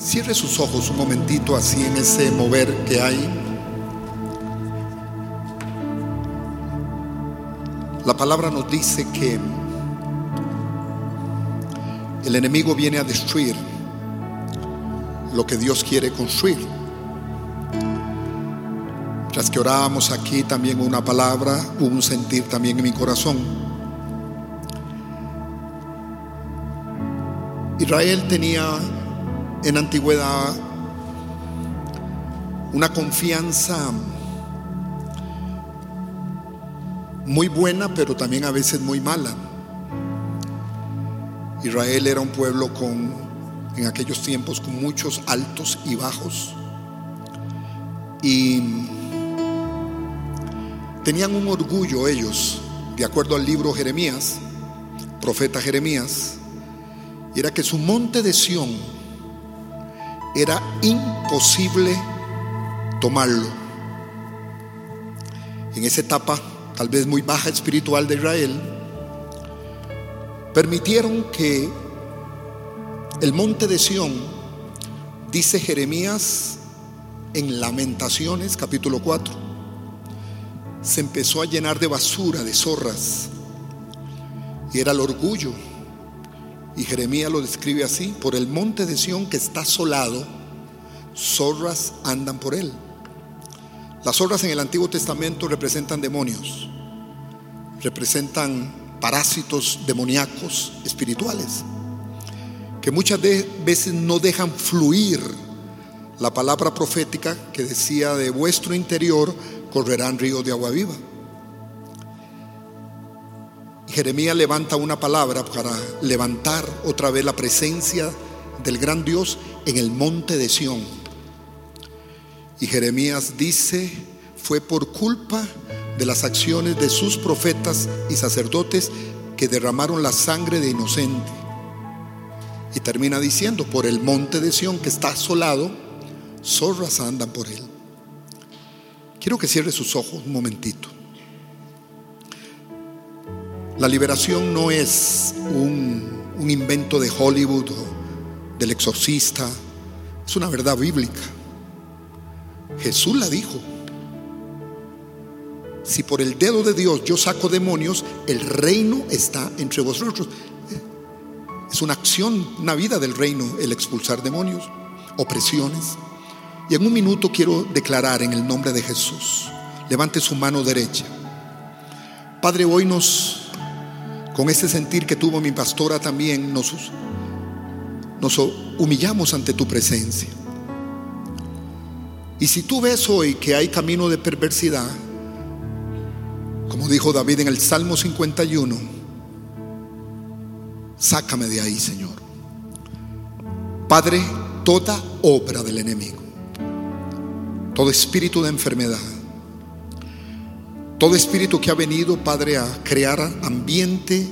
Cierre sus ojos un momentito así en ese mover que hay. La palabra nos dice que el enemigo viene a destruir lo que Dios quiere construir. Tras que orábamos aquí también una palabra, un sentir también en mi corazón. Israel tenía en antigüedad una confianza muy buena, pero también a veces muy mala. Israel era un pueblo con, en aquellos tiempos, con muchos altos y bajos. Y tenían un orgullo ellos, de acuerdo al libro Jeremías, profeta Jeremías, era que su monte de Sión era imposible tomarlo. En esa etapa, tal vez muy baja espiritual de Israel, permitieron que el monte de Sión, dice Jeremías en Lamentaciones capítulo 4, se empezó a llenar de basura, de zorras, y era el orgullo y Jeremías lo describe así, por el monte de Sión que está asolado, zorras andan por él. Las zorras en el Antiguo Testamento representan demonios, representan parásitos demoníacos espirituales, que muchas veces no dejan fluir la palabra profética que decía de vuestro interior correrán ríos de agua viva. Jeremías levanta una palabra para levantar otra vez la presencia del gran Dios en el monte de Sión. Y Jeremías dice, fue por culpa de las acciones de sus profetas y sacerdotes que derramaron la sangre de inocente. Y termina diciendo, por el monte de Sión que está asolado, zorras andan por él. Quiero que cierre sus ojos un momentito. La liberación no es un, invento de Hollywood o del exorcista, es una verdad bíblica. Jesús la dijo. Si por el dedo de Dios yo saco demonios, el reino está entre vosotros. Es una acción, una vida del reino el expulsar demonios, opresiones. Y en un minuto quiero declarar en el nombre de Jesús. Levante su mano derecha. Padre, hoy nos con ese sentir que tuvo mi pastora también, nos, humillamos ante tu presencia. Y si tú ves hoy que hay camino de perversidad, como dijo David en el Salmo 51, sácame de ahí, Señor. Padre, toda obra del enemigo, todo espíritu de enfermedad, todo espíritu que ha venido, Padre, a crear ambiente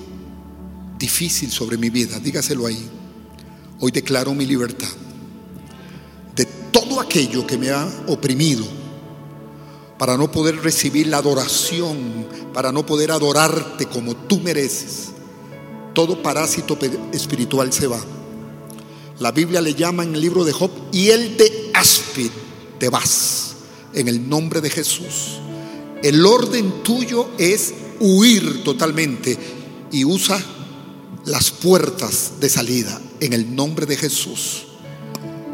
difícil sobre mi vida, dígaselo ahí. Hoy declaro mi libertad de todo aquello que me ha oprimido para no poder recibir la adoración, para no poder adorarte como tú mereces. Todo parásito espiritual se va. La Biblia le llama en el libro de Job, y el de áspid te vas, en el nombre de Jesús. El orden tuyo es huir totalmente y usa las puertas de salida en el nombre de Jesús.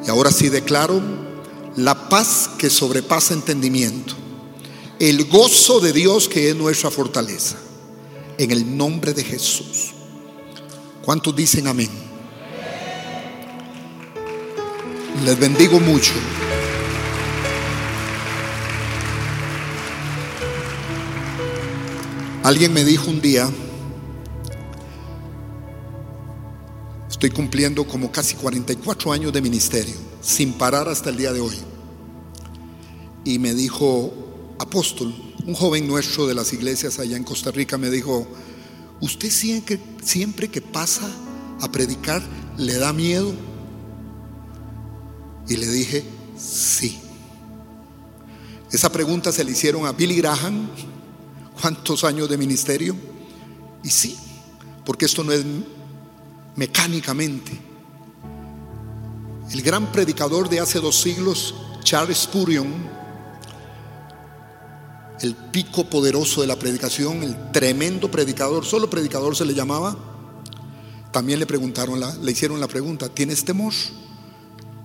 Y ahora sí declaro la paz que sobrepasa entendimiento, el gozo de Dios que es nuestra fortaleza, en el nombre de Jesús. ¿Cuántos dicen amén? Les bendigo mucho. Alguien me dijo un día, estoy cumpliendo como casi 44 años de ministerio, sin parar hasta el día de hoy. Y me dijo, apóstol, un joven nuestro de las iglesias allá en Costa Rica me dijo, ¿usted siempre, siempre que pasa a predicar le da miedo? Y le dije, sí. Esa pregunta se le hicieron a Billy Graham cuántos años de ministerio. Y sí, porque esto no es mecánicamente. El gran predicador de hace dos siglos, Charles Spurgeon, el pico poderoso de la predicación, el tremendo predicador, solo predicador se le llamaba, también le preguntaron, le hicieron la pregunta, ¿tienes temor?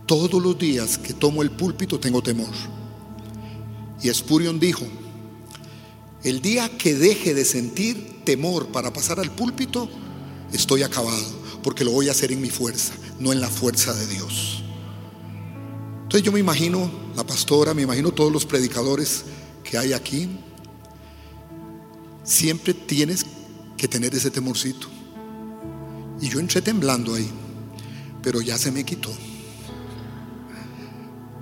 Todos los días que tomo el púlpito tengo temor. Y Spurion dijo, el día que deje de sentir temor para pasar al púlpito, estoy acabado, porque lo voy a hacer en mi fuerza, no en la fuerza de Dios. Entonces yo me imagino la pastora, me imagino todos los predicadores que hay aquí, siempre tienes que tener ese temorcito. Y yo entré temblando ahí, pero ya se me quitó.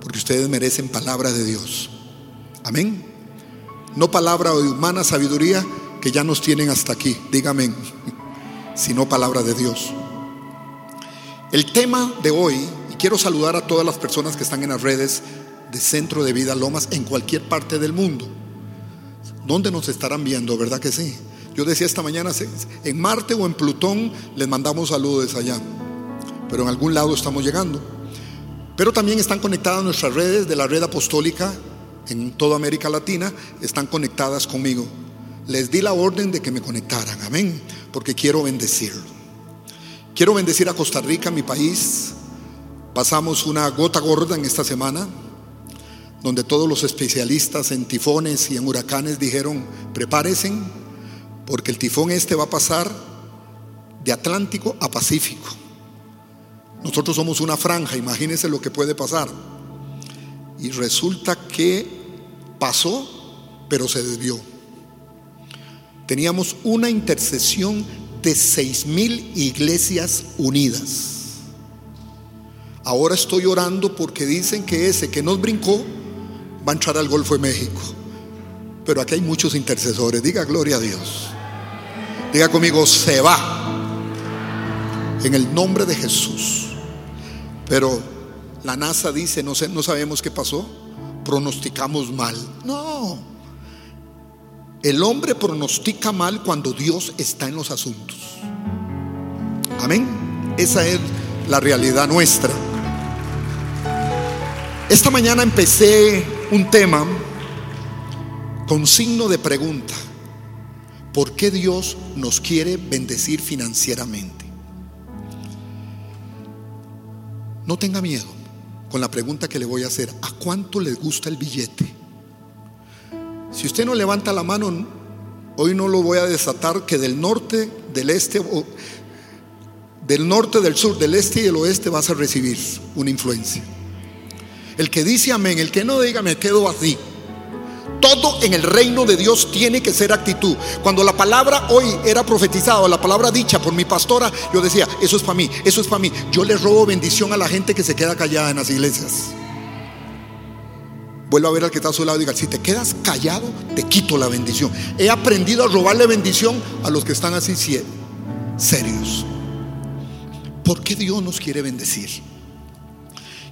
Porque ustedes merecen palabra de Dios. Amén. No palabra de humana sabiduría que ya nos tienen hasta aquí. Dígame, sino palabra de Dios. El tema de hoy, y quiero saludar a todas las personas que están en las redes de Centro de Vida Lomas en cualquier parte del mundo. ¿Dónde nos estarán viendo? ¿Verdad que sí? Yo decía esta mañana, en Marte o en Plutón les mandamos saludos allá, pero en algún lado estamos llegando. Pero también están conectadas nuestras redes de la red apostólica en toda América Latina, están conectadas conmigo. Les di la orden de que me conectaran, amén, porque quiero bendecirlo. Quiero bendecir a Costa Rica, mi país. Pasamos una gota gorda en esta semana, donde todos los especialistas en tifones y en huracanes dijeron, prepárense porque el tifón este va a pasar de Atlántico a Pacífico. Nosotros somos una franja, imagínense lo que puede pasar. Y resulta que pasó, pero se desvió. Teníamos una intercesión de seis mil iglesias unidas. Ahora estoy orando porque dicen que ese que nos brincó va a entrar al Golfo de México. Pero aquí hay muchos intercesores. Diga gloria a Dios. Diga conmigo, se va. En el nombre de Jesús. Pero la NASA dice, no, sé, no sabemos qué pasó. Pronosticamos mal. No. El hombre pronostica mal cuando Dios está en los asuntos. Amén. Esa es la realidad nuestra. Esta mañana empecé un tema con signo de pregunta. ¿Por qué Dios nos quiere bendecir financieramente? No tenga miedo con la pregunta que le voy a hacer. ¿A cuánto les gusta el billete? Si usted no levanta la mano, hoy no lo voy a desatar que del norte, del este, del norte, del sur, del este y del oeste vas a recibir una influencia. El que dice amén, el que no diga me quedo así. Todo en el reino de Dios tiene que ser actitud. Cuando la palabra hoy era profetizada, la palabra dicha por mi pastora, yo decía, eso es para mí, eso es para mí. Yo le robo bendición a la gente que se queda callada en las iglesias. Vuelvo a ver al que está a su lado y diga, si te quedas callado, te quito la bendición. He aprendido a robarle bendición a los que están así serios. ¿Por qué Dios nos quiere bendecir?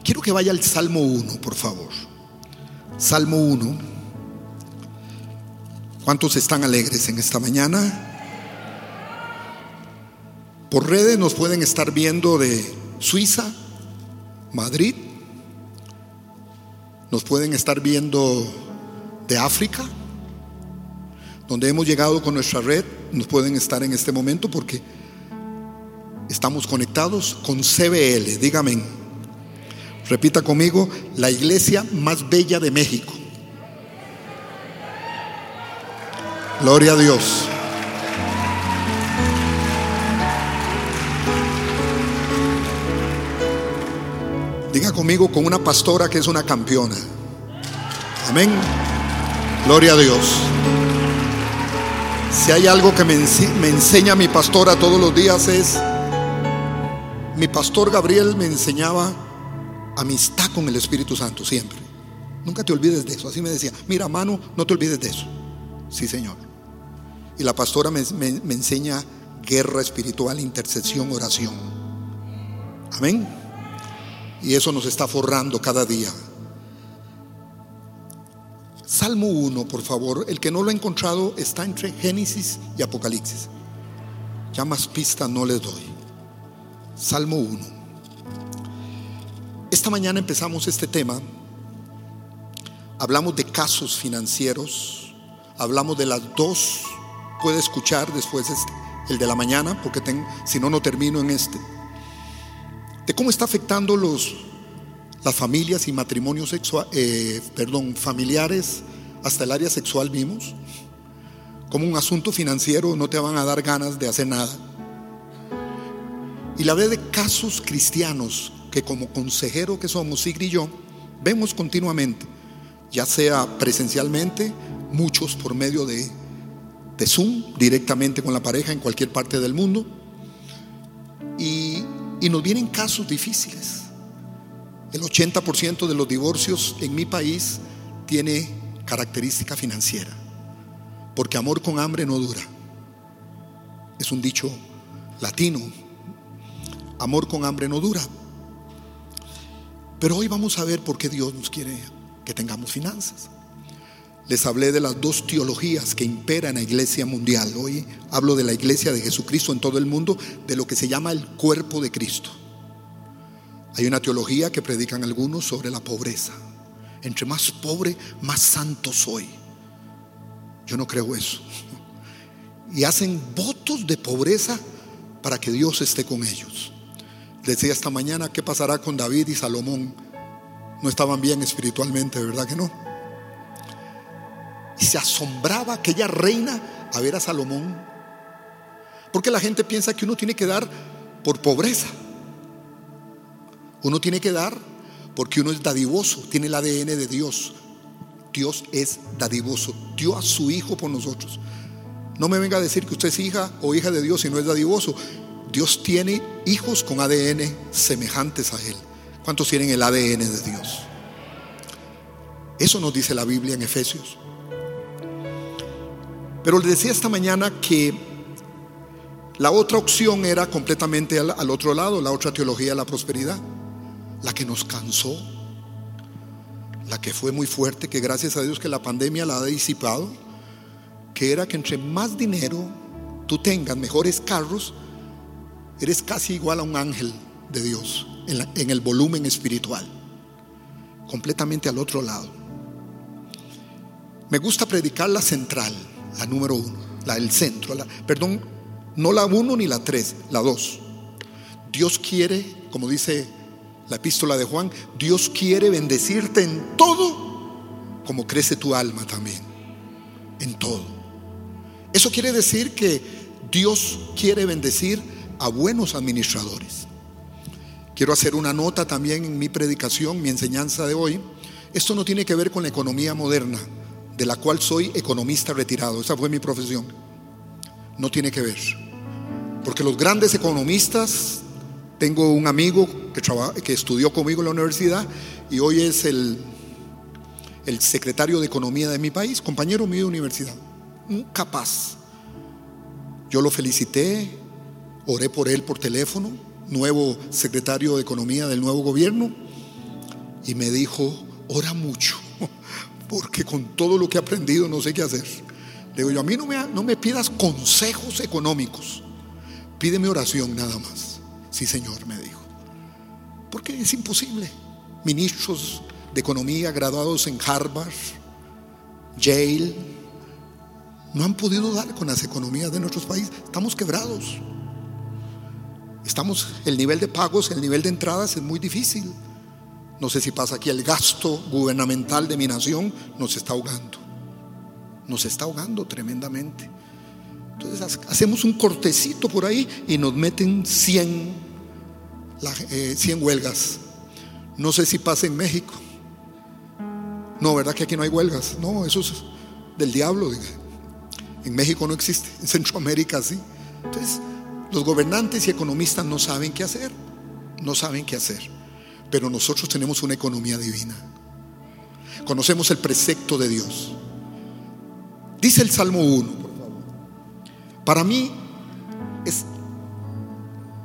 Quiero que vaya al Salmo 1, por favor. Salmo 1. ¿Cuántos están alegres en esta mañana? Por redes nos pueden estar viendo de Suiza, Madrid, nos pueden estar viendo de África, donde hemos llegado con nuestra red, nos pueden estar en este momento porque estamos conectados con CBL, dígame, repita conmigo, la iglesia más bella de México. Gloria a Dios. Diga conmigo con una pastora que es una campeona. Amén. Gloria a Dios. Si hay algo que me, enseña mi pastora todos los días es, mi pastor Gabriel me enseñaba amistad con el Espíritu Santo siempre. Nunca te olvides de eso. Así me decía, mira, mano, no te olvides de eso. Sí, Señor. Y la pastora me, enseña guerra espiritual, intercesión, oración. Amén. Y eso nos está forrando cada día. Salmo 1, por favor. El que no lo ha encontrado está entre Génesis y Apocalipsis. Ya más pistas no les doy. Salmo 1. esta mañana empezamos este tema. Hablamos de casos financieros, hablamos de las dos, puede escuchar después este, el de la mañana, porque si no, no termino en este, de cómo está afectando los, las familias y matrimonios sexual, eh, perdón, familiares hasta el área sexual vimos, como un asunto financiero no te van a dar ganas de hacer nada. Y la vez de casos cristianos que como consejero que somos, Sigri y yo, vemos continuamente, ya sea presencialmente, muchos por medio de, de Zoom, directamente con la pareja en cualquier parte del mundo, y, y nos vienen casos difíciles. El 80% de los divorcios en mi país tiene característica financiera, porque amor con hambre no dura. Es un dicho latino, amor con hambre no dura. Pero hoy vamos a ver por qué Dios nos quiere que tengamos finanzas. Les hablé de las dos teologías que imperan en la iglesia mundial. Hoy hablo de la iglesia de Jesucristo en todo el mundo, de lo que se llama el cuerpo de Cristo. Hay una teología que predican algunos sobre la pobreza. Entre más pobre, más santo soy. Yo no creo eso. Y hacen votos de pobreza para que Dios esté con ellos. Decía esta mañana, ¿qué pasará con David y Salomón? No estaban bien espiritualmente, ¿verdad que no? Y se asombraba aquella reina a ver a Salomón. Porque la gente piensa que uno tiene que dar por pobreza. Uno tiene que dar porque uno es dadivoso, tiene el ADN de Dios. Dios es dadivoso, dio a su Hijo por nosotros. No me venga a decir que usted es hija o hija de Dios y no es dadivoso. Dios tiene hijos con ADN semejantes a Él. ¿Cuántos tienen el ADN de Dios? Eso nos dice la Biblia en Efesios. Pero le decía esta mañana que la otra opción era completamente al, otro lado, la otra teología de la prosperidad la que nos cansó, la que fue muy fuerte, que gracias a Dios que la pandemia la ha disipado, que era que entre más dinero tú tengas, mejores carros, eres casi igual a un ángel de Dios en, el volumen espiritual, completamente al otro lado. Me gusta predicar la central, la número uno, la centro, la, perdón, no la uno ni la tres, la dos. Dios quiere, como dice la epístola de Juan, Dios quiere bendecirte en todo como crece tu alma también, en todo. Eso quiere decir que Dios quiere bendecir a buenos administradores. Quiero hacer una nota también en mi predicación, mi enseñanza de hoy. Esto no tiene que ver con la economía moderna, de la cual soy economista retirado. Esa fue mi profesión. No tiene que ver. Porque los grandes economistas tengo un amigo que, estudió conmigo en la universidad y hoy es el, el secretario de Economía de mi país, compañero mío de universidad, un capaz. Yo lo felicité, oré por él por teléfono, nuevo secretario de Economía del nuevo gobierno, y me dijo, ora mucho, porque con todo lo que he aprendido no sé qué hacer. Le digo yo, a mí no me, no me pidas consejos económicos, pídeme oración nada más. Sí, Señor, me dijo. Porque es imposible. Ministros de Economía graduados en Harvard, Yale, no han podido dar con las economías de nuestros países. Estamos quebrados. Estamos, el nivel de pagos, el nivel de entradas es muy difícil. No sé si pasa aquí, el gasto gubernamental de mi nación nos está ahogando. Nos está ahogando tremendamente. Entonces hacemos un cortecito por ahí y nos meten 100 100 eh, huelgas. No sé si pasa en México. No, ¿verdad que aquí no hay huelgas? No, eso es del diablo. En México no existe, en Centroamérica sí. Entonces, los gobernantes y economistas no saben qué hacer. No saben qué hacer. Pero nosotros tenemos una economía divina. Conocemos el precepto de Dios. Dice el Salmo 1, por favor. Para mí es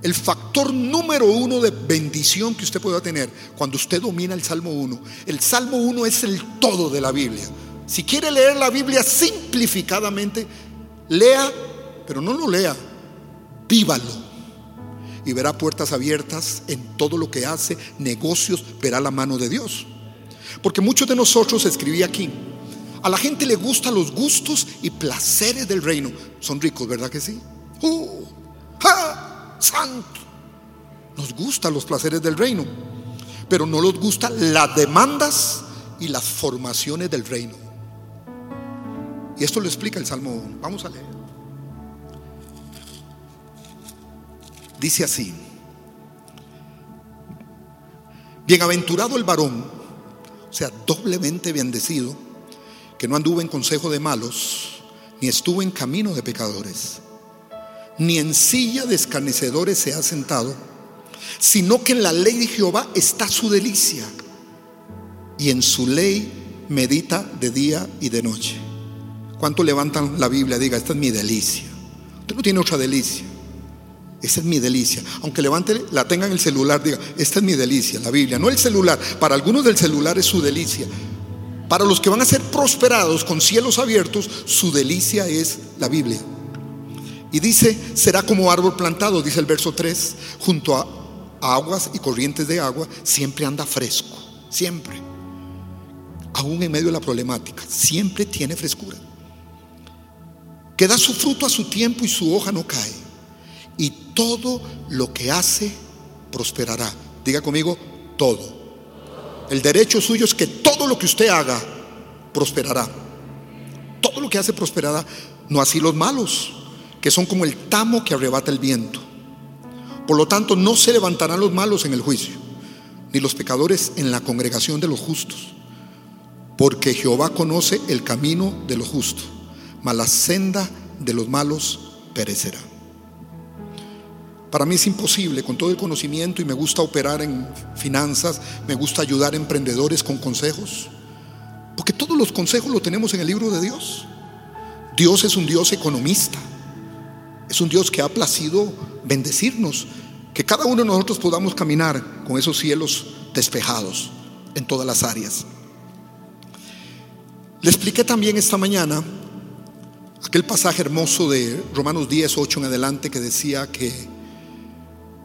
el factor número uno de bendición que usted pueda tener cuando usted domina el Salmo 1. El Salmo 1 es el todo de la Biblia. Si quiere leer la Biblia simplificadamente, lea, pero no lo lea, vívalo. Y verá puertas abiertas en todo lo que hace, negocios, verá la mano de Dios. Porque muchos de nosotros, escribí aquí, a la gente le gustan los gustos y placeres del reino. Son ricos, ¿verdad que sí? ¡Uh! ¡Ja! ¡Santo! Nos gustan los placeres del reino, pero no nos gustan las demandas y las formaciones del reino. Y esto lo explica el Salmo 1. Vamos a leer. Dice así, bienaventurado el varón, o sea, doblemente bendecido, que no anduvo en consejo de malos, ni estuvo en camino de pecadores, ni en silla de escarnecedores se ha sentado, sino que en la ley de Jehová está su delicia, y en su ley medita de día y de noche. ¿Cuánto levantan la Biblia? Diga, esta es mi delicia. Usted no tiene otra delicia. Esa es mi delicia. Aunque levante, la tenga en el celular, diga, esta es mi delicia, la Biblia, no el celular. Para algunos del celular es su delicia. Para los que van a ser prosperados con cielos abiertos, su delicia es la Biblia. Y dice, será como árbol plantado, dice el verso 3, junto a aguas y corrientes de agua, siempre anda fresco, siempre. Aún en medio de la problemática, siempre tiene frescura. Que da su fruto a su tiempo y su hoja no cae. Y todo lo que hace prosperará. Diga conmigo, todo. El derecho suyo es que todo lo que usted haga prosperará. Todo lo que hace prosperará. No así los malos, que son como el tamo que arrebata el viento. Por lo tanto, no se levantarán los malos en el juicio, ni los pecadores en la congregación de los justos, porque Jehová conoce el camino de los justos, mas la senda de los malos perecerá. Para mí es imposible con todo el conocimiento y me gusta operar en finanzas, me gusta ayudar a emprendedores con consejos, porque todos los consejos los tenemos en el libro de Dios. Dios es un Dios economista, es un Dios que ha placido bendecirnos, que cada uno de nosotros podamos caminar con esos cielos despejados en todas las áreas. Le expliqué también esta mañana aquel pasaje hermoso de Romanos 10, 8 en adelante que decía que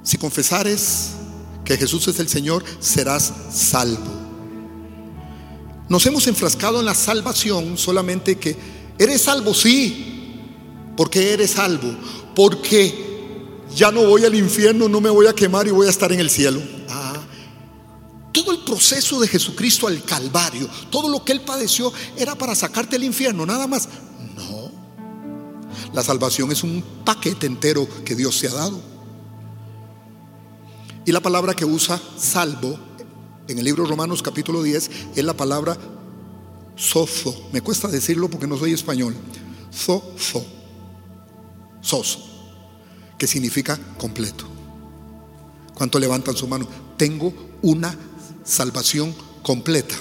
si confesares que Jesús es el Señor, serás salvo. Nos hemos enfrascado en la salvación solamente que eres salvo, sí. porque eres salvo? Porque ya no voy al infierno, no me voy a quemar y voy a estar en el cielo. Ah, todo el proceso de Jesucristo al Calvario, todo lo que Él padeció era para sacarte del infierno, nada más. No. La salvación es un paquete entero que Dios te ha dado. Y la palabra que usa salvo en el libro Romanos capítulo 10 es la palabra sozo. Me cuesta decirlo porque no soy español. Sozo. Soso. Que significa completo. ¿Cuánto levantan su mano? Tengo una salvación completa.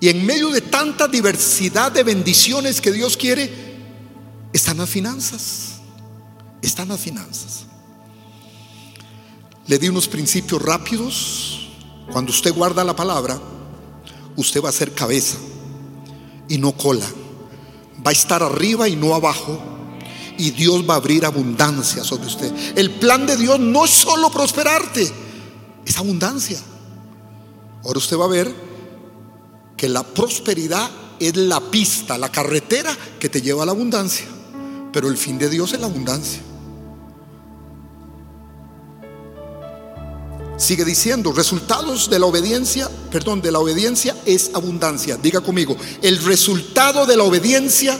Y en medio de tanta diversidad de bendiciones que Dios quiere, están las finanzas. Están las finanzas. Le di unos principios rápidos. Cuando usted guarda la palabra, usted va a ser cabeza y no cola. Va a estar arriba y no abajo. Y Dios va a abrir abundancia sobre usted. El plan de Dios no es solo prosperarte, es abundancia. Ahora usted va a ver que la prosperidad es la pista, la carretera que te lleva a la abundancia. Pero el fin de Dios es la abundancia. Sigue diciendo, resultados de la obediencia, perdón, de la obediencia es abundancia. Diga conmigo, el resultado de la obediencia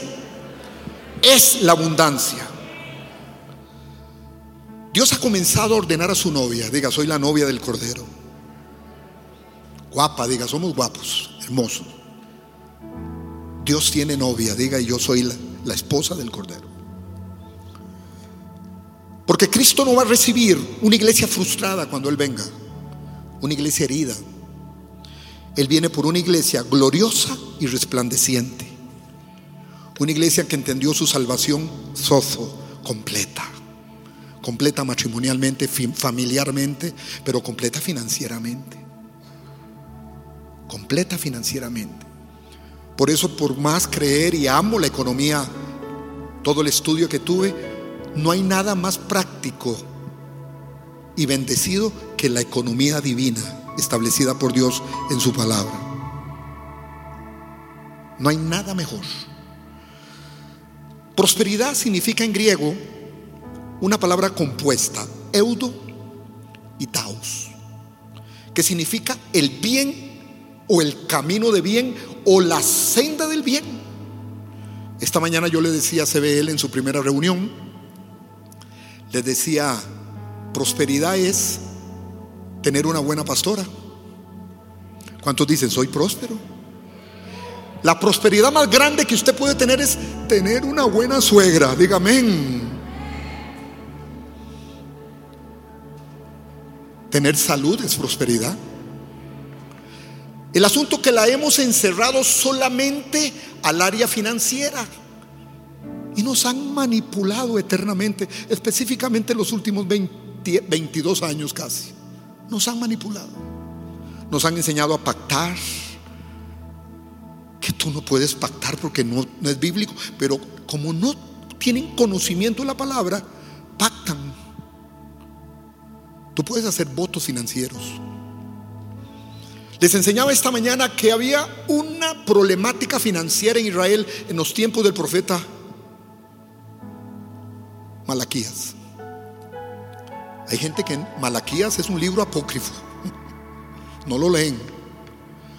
es la abundancia. Dios ha comenzado a ordenar a su novia. Diga, soy la novia del Cordero. Guapa, diga, somos guapos, hermosos. Dios tiene novia, diga, y yo soy la, la esposa del Cordero. Porque Cristo no va a recibir una iglesia frustrada cuando Él venga, una iglesia herida. Él viene por una iglesia gloriosa y resplandeciente. Una iglesia que entendió su salvación sozo, completa. Completa matrimonialmente, familiarmente, pero completa financieramente. Completa financieramente. Por eso, por más creer y amo la economía, todo el estudio que tuve, No hay nada más práctico y bendecido que la economía divina establecida por Dios en su palabra. No hay nada mejor. Prosperidad significa en griego una palabra compuesta, eudo y taos, que significa el bien o el camino de bien o la senda del bien. Esta mañana yo le decía a CBL en su primera reunión, le decía, prosperidad es tener una buena pastora. ¿Cuántos dicen, soy próspero? La prosperidad más grande que usted puede tener es tener una buena suegra. Dígame. Tener salud es prosperidad. El asunto que la hemos encerrado solamente al área financiera y nos han manipulado eternamente, específicamente en los últimos 22 años casi. Nos han manipulado. Nos han enseñado a pactar. Que tú no puedes pactar porque no, no es bíblico. Pero como no tienen conocimiento de la palabra, pactan. Tú puedes hacer votos financieros. Les enseñaba esta mañana que había una problemática financiera en Israel en los tiempos del profeta Malaquías. Hay gente que Malaquías es un libro apócrifo. No lo leen.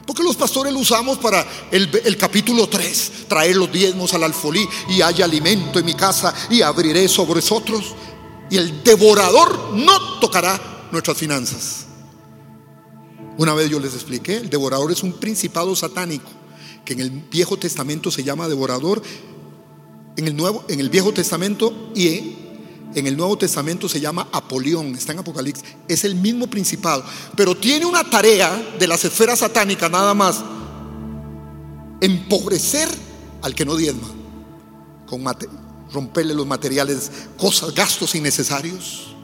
Porque los pastores lo usamos para el, capítulo 3, traer los diezmos al alfolí y haya alimento en mi casa y abriré sobre vosotros. Y el devorador no tocará nuestras finanzas. Una vez yo les expliqué, el devorador es un principado satánico que en el Viejo Testamento se llama devorador, en el, Nuevo, en el Viejo Testamento y el Nuevo Testamento se llama Apolión, está en Apocalipsis, es el mismo principado, pero tiene una tarea de las esferas satánicas nada más, empobrecer al que no diezma, romperle los materiales, cosas, gastos innecesarios,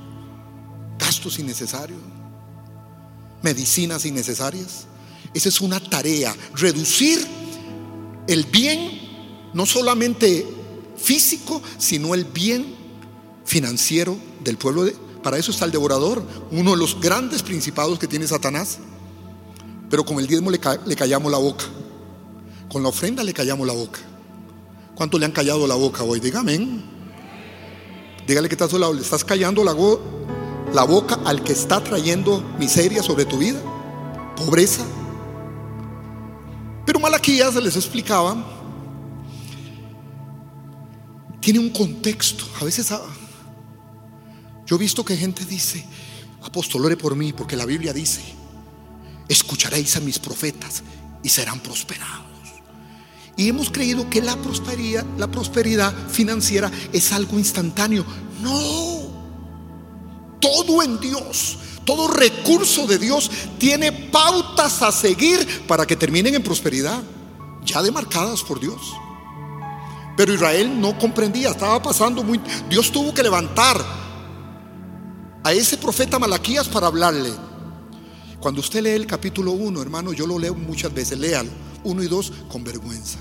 gastos innecesarios, medicinas innecesarias. Esa es una tarea, reducir el bien, no solamente físico, sino el bien financiero del pueblo. De, para eso está el devorador, uno de los grandes principados que tiene Satanás. Pero con el diezmo le, le callamos la boca. Con la ofrenda le callamos la boca. ¿Cuánto le han callado la boca hoy? Dígame. Dígale que estás a lado. Le estás callando la, la boca al que está trayendo miseria sobre tu vida, pobreza. Pero Malaquías les explicaba, tiene un contexto. A veces ah, yo he visto que gente dice, apóstol, ore por mí, porque la Biblia dice, escucharéis a mis profetas y serán prosperados. Y hemos creído que la prosperidad, la prosperidad financiera es algo instantáneo. No. Todo en Dios, todo recurso de Dios tiene pautas a seguir para que terminen en prosperidad, ya demarcadas por Dios. Pero Israel no comprendía, estaba pasando muy... Dios tuvo que levantar a ese profeta Malaquías para hablarle. Cuando usted lee el capítulo 1, hermano, yo lo leo muchas veces, léalo, 1 y 2, con vergüenza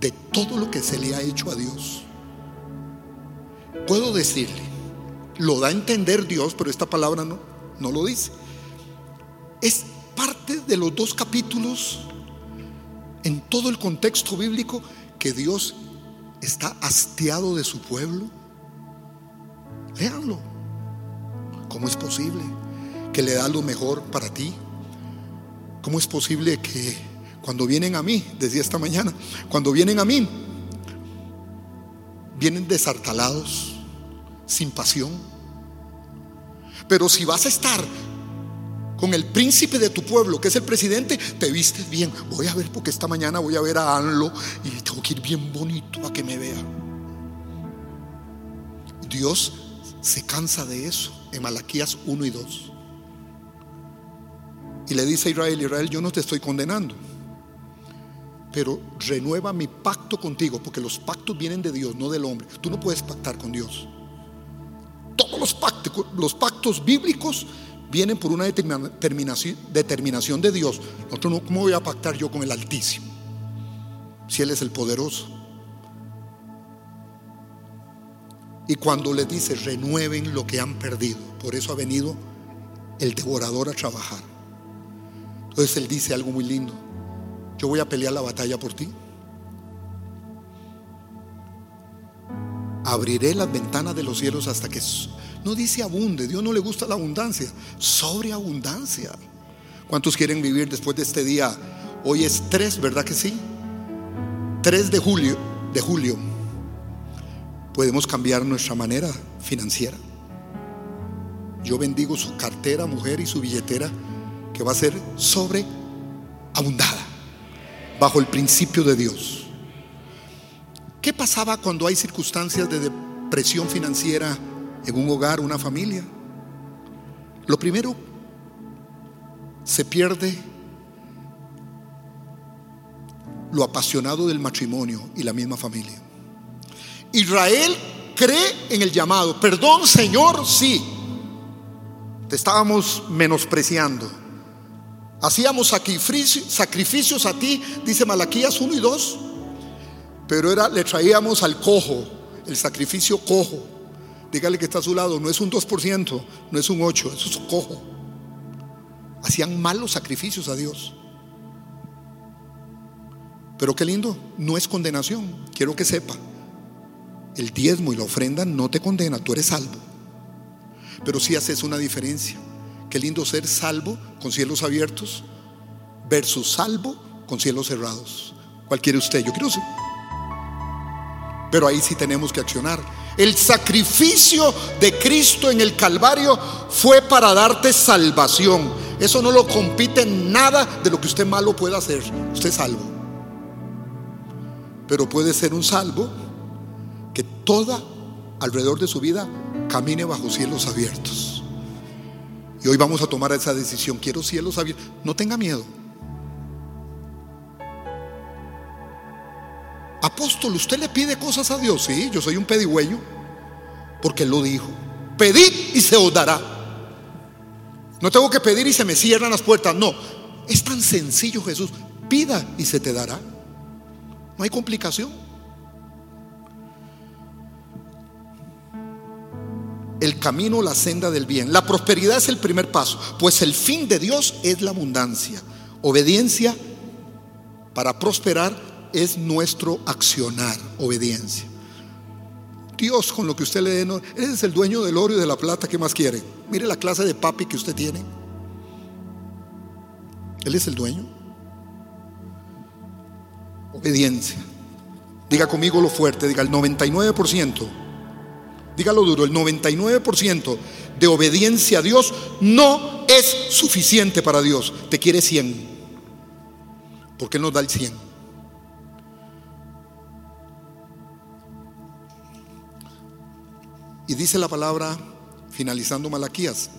de todo lo que se le ha hecho a Dios. Puedo decirle, lo da a entender Dios, pero esta palabra no, no lo dice. Es parte de los dos capítulos en todo el contexto bíblico que Dios está hastiado de su pueblo. Léanlo. ¿Cómo es posible que le da lo mejor para ti? ¿Cómo es posible que cuando vienen a mí, decía esta mañana, cuando vienen a mí, vienen desartalados, sin pasión? Pero si vas a estar con el príncipe de tu pueblo, que es el presidente, te vistes bien. Voy a ver, porque esta mañana voy a ver a Anlo y tengo que ir bien bonito para que me vea. Dios se cansa de eso en Malaquías 1 y 2. Y le dice a Israel, Israel, yo no te estoy condenando, pero renueva mi pacto contigo, porque los pactos vienen de Dios, no del hombre. Tú no puedes pactar con Dios. Todos los pactos, los pactos bíblicos vienen por una determinación, de Dios. Nosotros ¿Cómo voy a pactar yo con el Altísimo? Si Él es el poderoso. Y cuando les dice, renueven lo que han perdido. Por eso ha venido el devorador a trabajar. Entonces él dice algo muy lindo. Yo voy a pelear la batalla por ti. Abriré las ventanas de los cielos hasta que no dice abunde. Dios no le gusta la abundancia, sobreabundancia. ¿Cuántos quieren vivir después de este día? Hoy es 3, ¿verdad que sí? 3 de julio, de julio. Podemos cambiar nuestra manera financiera. Yo bendigo su cartera, mujer, y su billetera, que va a ser sobreabundada, bajo el principio de Dios. ¿Qué pasaba cuando hay circunstancias de depresión financiera en un hogar, una familia? Lo primero, se pierde lo apasionado del matrimonio y la misma familia. Israel cree en el llamado. Perdón, Señor, sí. Te estábamos menospreciando. Hacíamos sacrificios a ti, dice Malaquías 1 y 2, pero era, le traíamos al cojo, el sacrificio cojo. Dígale que está a su lado, no es un 2%, no es un 8, eso es cojo. Hacían malos sacrificios a Dios. Pero qué lindo, no es condenación, quiero que sepa. El diezmo y la ofrenda no te condena, tú eres salvo. Pero sí haces una diferencia. Qué lindo ser salvo con cielos abiertos versus salvo con cielos cerrados. ¿Cuál quiere usted? Yo quiero ser. Pero ahí sí tenemos que accionar. El sacrificio de Cristo en el Calvario fue para darte salvación. Eso no lo compite nada de lo que usted malo pueda hacer. Usted es salvo. Pero puede ser un salvo toda alrededor de su vida camine bajo cielos abiertos. Y hoy vamos a tomar esa decisión. Quiero cielos abiertos. No tenga miedo. Apóstol, ¿usted le pide cosas a Dios? Sí, yo soy un pedigüeño. Porque Él lo dijo. Pedid y se os dará. No tengo que pedir y se me cierran las puertas. No. Es tan sencillo Jesús. Pida y se te dará. No hay complicación. El camino, la senda del bien. La prosperidad es el primer paso, pues el fin de Dios es la abundancia. Obediencia para prosperar es nuestro accionar, obediencia. Dios con lo que usted le dé, no, es el dueño del oro y de la plata, ¿qué más quiere? Mire la clase de papi que usted tiene. Él es el dueño. Obediencia. Diga conmigo lo fuerte, diga el 99% dígalo duro, el 99% de obediencia a Dios no es suficiente para Dios. Te quiere 100. porque Él nos da el 100? Y dice la palabra, finalizando Malaquías,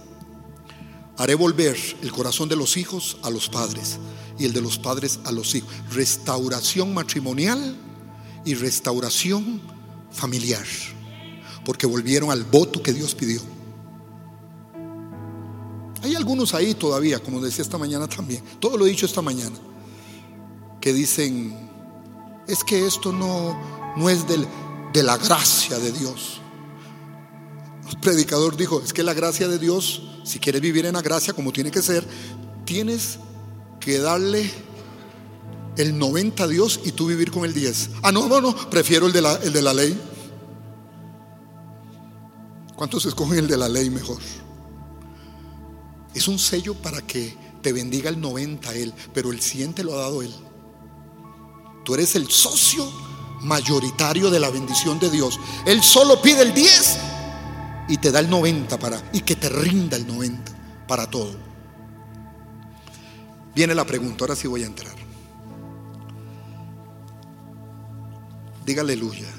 haré volver el corazón de los hijos a los padres y el de los padres a los hijos. Restauración matrimonial y restauración familiar porque volvieron al voto que Dios pidió. Hay algunos ahí todavía, como decía esta mañana también, todo lo he dicho esta mañana, que dicen, es que esto no, no es del, de la gracia de Dios. El predicador dijo, es que la gracia de Dios, si quieres vivir en la gracia como tiene que ser, tienes que darle el 90 a Dios y tú vivir con el 10. Ah, no, no, no, prefiero el de la, el de la ley. ¿Cuántos escogen el de la ley mejor? Es un sello para que te bendiga el 90 Él, pero el 100 te lo ha dado Él. Tú eres el socio mayoritario de la bendición de Dios. Él solo pide el 10 y te da el 90 para, y que te rinda el 90 para todo. Viene la pregunta, ahora sí voy a entrar. Diga aleluya.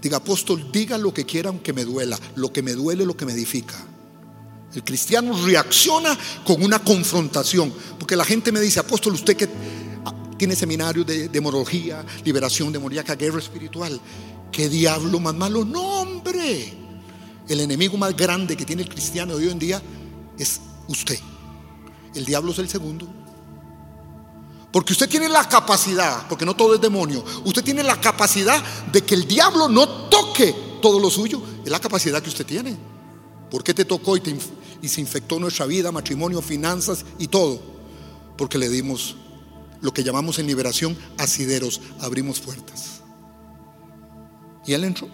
Diga, apóstol, diga lo que quiera aunque me duela. Lo que me duele, lo que me edifica. El cristiano reacciona con una confrontación. Porque la gente me dice, apóstol, usted que tiene seminario de demología, liberación demoníaca, guerra espiritual. ¿Qué diablo más malo? No, hombre. El enemigo más grande que tiene el cristiano de hoy en día es usted. El diablo es el segundo. Porque usted tiene la capacidad, porque no todo es demonio, usted tiene la capacidad de que el diablo no toque todo lo suyo. Es la capacidad que usted tiene. ¿Por qué te tocó y, se infectó nuestra vida, matrimonio, finanzas y todo? Porque le dimos lo que llamamos en liberación asideros, abrimos puertas. Y él entró.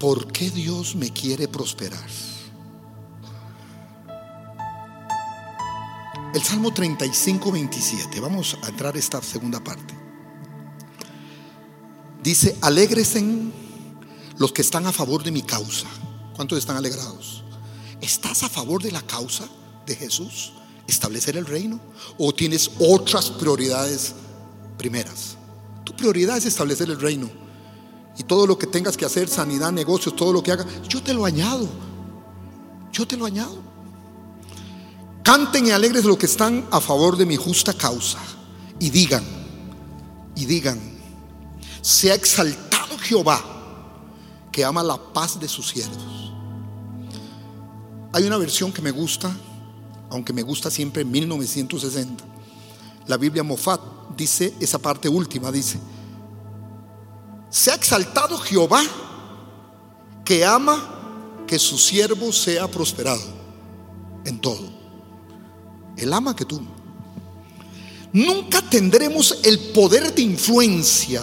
¿Por qué Dios me quiere prosperar? El Salmo 35, 27. Vamos a entrar a esta segunda parte. Dice, alegresen los que están a favor de mi causa. ¿Cuántos están alegrados? ¿Estás a favor de la causa de Jesús? ¿Establecer el reino? ¿O tienes otras prioridades primeras? Tu prioridad es establecer el reino. Y todo lo que tengas que hacer, sanidad, negocios, todo lo que hagas, yo te lo añado. Yo te lo añado. Canten y alegres los que están a favor de mi justa causa. Y digan, y digan, sea exaltado Jehová, que ama la paz de sus siervos. Hay una versión que me gusta, aunque me gusta siempre en 1960. La Biblia Mofat dice esa parte última, dice, sea exaltado Jehová, que ama que su siervo sea prosperado en todo. Él ama que tú. Nunca tendremos el poder de influencia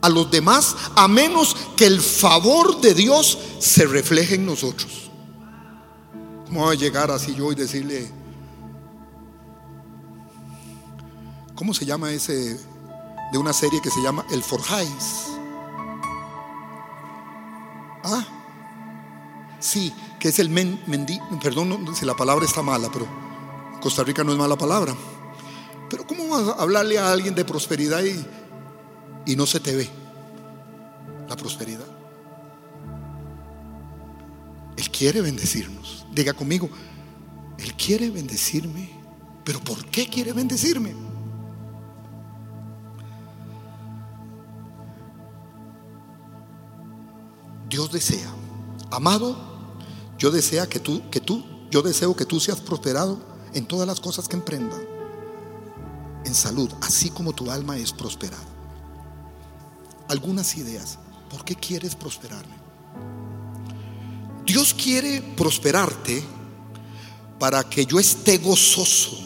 a los demás a menos que el favor de Dios se refleje en nosotros. ¿Cómo va a llegar así yo y decirle, ¿cómo se llama ese de una serie que se llama El Forjais? Ah, sí, que es el men, perdón si la palabra está mala, pero Costa Rica no es mala palabra. Pero ¿cómo a hablarle a alguien de prosperidad y, y no se te ve la prosperidad? Él quiere bendecirnos. Diga conmigo, Él quiere bendecirme. Pero ¿por qué quiere bendecirme? Dios desea, amado, yo desea que tú, que tú, yo deseo que tú seas prosperado en todas las cosas que emprendan, en salud, así como tu alma es prosperada. Algunas ideas, ¿por qué quieres prosperarme? Dios quiere prosperarte para que yo esté gozoso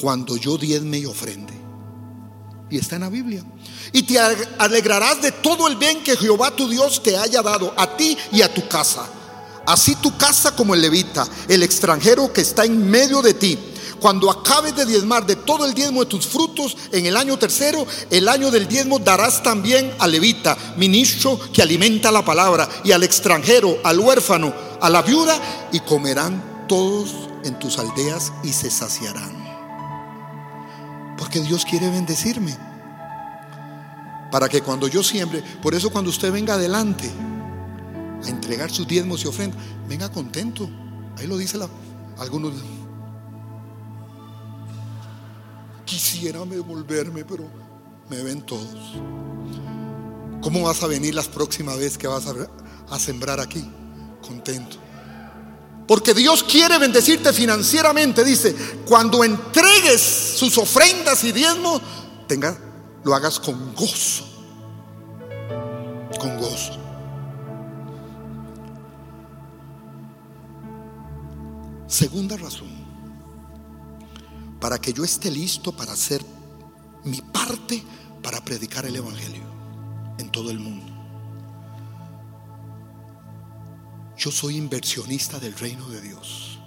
cuando yo diezme y ofrende. Y está en la Biblia. Y te alegrarás de todo el bien que Jehová tu Dios te haya dado a ti y a tu casa. Así tu casa como el levita, el extranjero que está en medio de ti. Cuando acabes de diezmar de todo el diezmo de tus frutos en el año tercero, el año del diezmo darás también al levita, ministro que alimenta la palabra, y al extranjero, al huérfano, a la viuda, y comerán todos en tus aldeas y se saciarán. Porque Dios quiere bendecirme para que cuando yo siembre, por eso cuando usted venga adelante a entregar sus diezmos y ofrendas, venga contento. Ahí lo dice la, algunos. Quisiera devolverme, pero me ven todos. ¿Cómo vas a venir las próximas veces que vas a, a sembrar aquí? Contento. Porque Dios quiere bendecirte financieramente. Dice, cuando entregues sus ofrendas y diezmos, tenga lo hagas con gozo. Con gozo. Segunda razón, para que yo esté listo para hacer mi parte para predicar el Evangelio en todo el mundo. Yo soy inversionista del reino de Dios.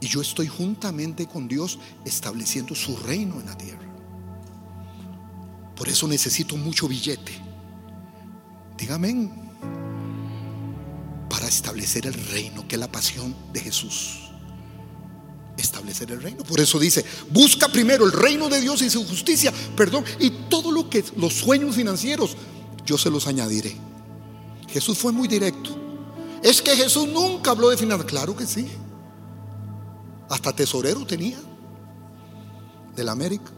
Y yo estoy juntamente con Dios estableciendo su reino en la tierra. Por eso necesito mucho billete. Dígame. Para establecer el reino, que es la pasión de Jesús. Establecer el reino. Por eso dice, busca primero el reino de Dios y su justicia, perdón, y todo lo que los sueños financieros, yo se los añadiré. Jesús fue muy directo. Es que Jesús nunca habló de finanzas. Claro que sí. Hasta tesorero tenía de la América.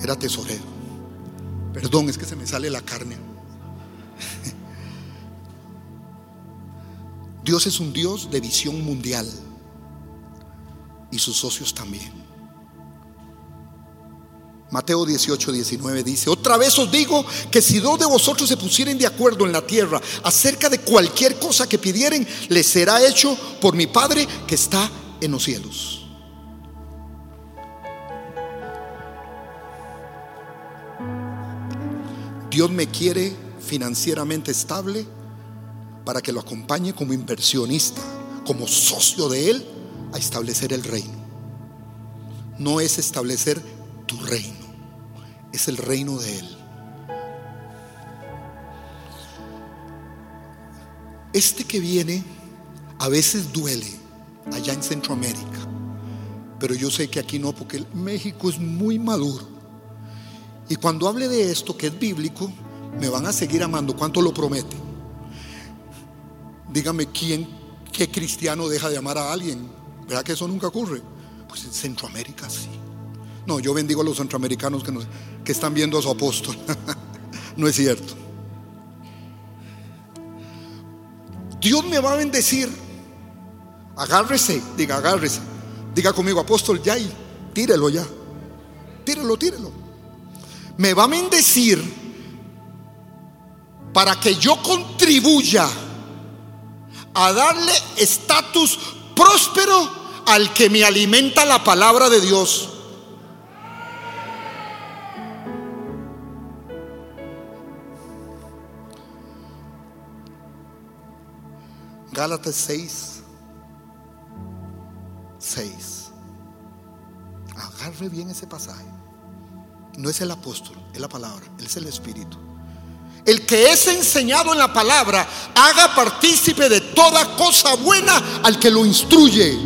Era tesorero. Perdón, es que se me sale la carne. Dios es un Dios de visión mundial y sus socios también. Mateo 18, 19 dice, otra vez os digo que si dos de vosotros se pusieren de acuerdo en la tierra acerca de cualquier cosa que pidieren, les será hecho por mi Padre que está en los cielos. Dios me quiere financieramente estable para que lo acompañe como inversionista, como socio de Él, a establecer el reino. No es establecer tu reino, es el reino de Él. Este que viene a veces duele allá en Centroamérica, pero yo sé que aquí no, porque México es muy maduro. Y cuando hable de esto, que es bíblico, me van a seguir amando. ¿Cuánto lo promete? Dígame quién, qué cristiano deja de amar a alguien. ¿Verdad que eso nunca ocurre? Pues en Centroamérica sí. No, yo bendigo a los centroamericanos que, que están viendo a su apóstol. no es cierto. Dios me va a bendecir. Agárrese, diga, agárrese. Diga conmigo, apóstol, ya y tírelo ya. Tírelo, tírelo. Me va a bendecir para que yo contribuya a darle estatus próspero al que me alimenta la palabra de Dios. Gálatas 6, 6. Agarre bien ese pasaje. No es el apóstol, es la palabra, es el Espíritu. El que es enseñado en la palabra, haga partícipe de toda cosa buena al que lo instruye.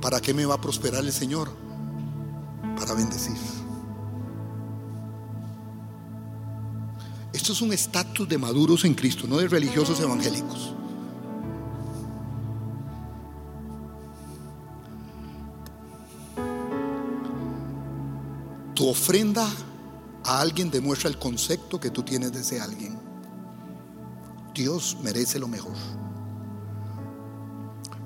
¿Para qué me va a prosperar el Señor? Para bendecir. Esto es un estatus de maduros en Cristo, no de religiosos evangélicos. Tu ofrenda a alguien demuestra el concepto que tú tienes de ese alguien. Dios merece lo mejor.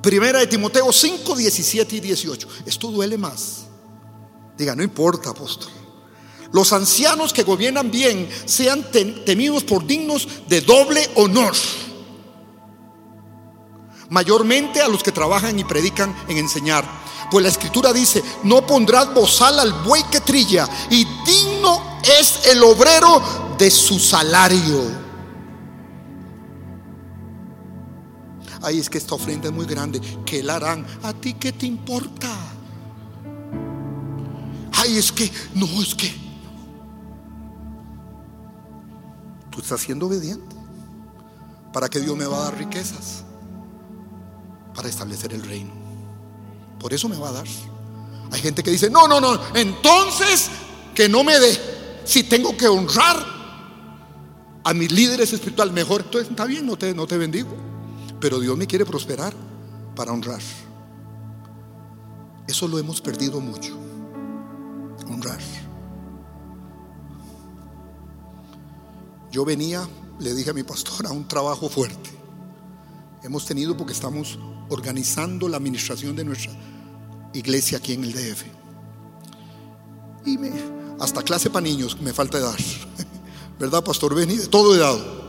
Primera de Timoteo 5, 17 y 18. Esto duele más. Diga, no importa, apóstol. Los ancianos que gobiernan bien sean temidos por dignos de doble honor. Mayormente a los que trabajan y predican en enseñar pues la escritura dice, no pondrás bozal al buey que trilla y digno es el obrero de su salario. Ay, es que esta ofrenda es muy grande. ¿Qué la harán? ¿A ti qué te importa? Ay, es que, no, es que. Tú estás siendo obediente. ¿Para que Dios me va a dar riquezas? Para establecer el reino. Por eso me va a dar. Hay gente que dice, no, no, no, entonces que no me dé. Si tengo que honrar a mis líderes espirituales, mejor, entonces está bien, no te, no te bendigo. Pero Dios me quiere prosperar para honrar. Eso lo hemos perdido mucho. Honrar. Yo venía, le dije a mi pastor, a un trabajo fuerte. Hemos tenido porque estamos organizando la administración de nuestra iglesia aquí en el DF. Y me, hasta clase para niños me falta dar. ¿Verdad, Pastor Benny? De todo he dado.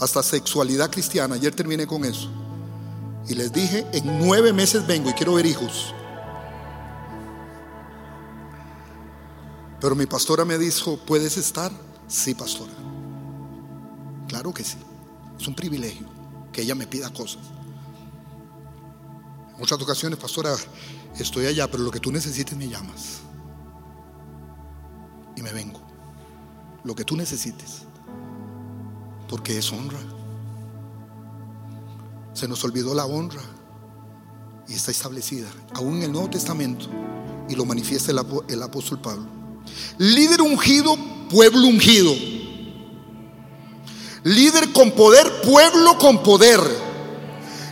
Hasta sexualidad cristiana. Ayer terminé con eso. Y les dije, en nueve meses vengo y quiero ver hijos. Pero mi pastora me dijo, ¿puedes estar? Sí, pastora. Claro que sí. Es un privilegio que ella me pida cosas. Muchas ocasiones, pastora, estoy allá, pero lo que tú necesites me llamas. Y me vengo. Lo que tú necesites. Porque es honra. Se nos olvidó la honra. Y está establecida. Aún en el Nuevo Testamento. Y lo manifiesta el, el apóstol Pablo. Líder ungido, pueblo ungido. Líder con poder, pueblo con poder.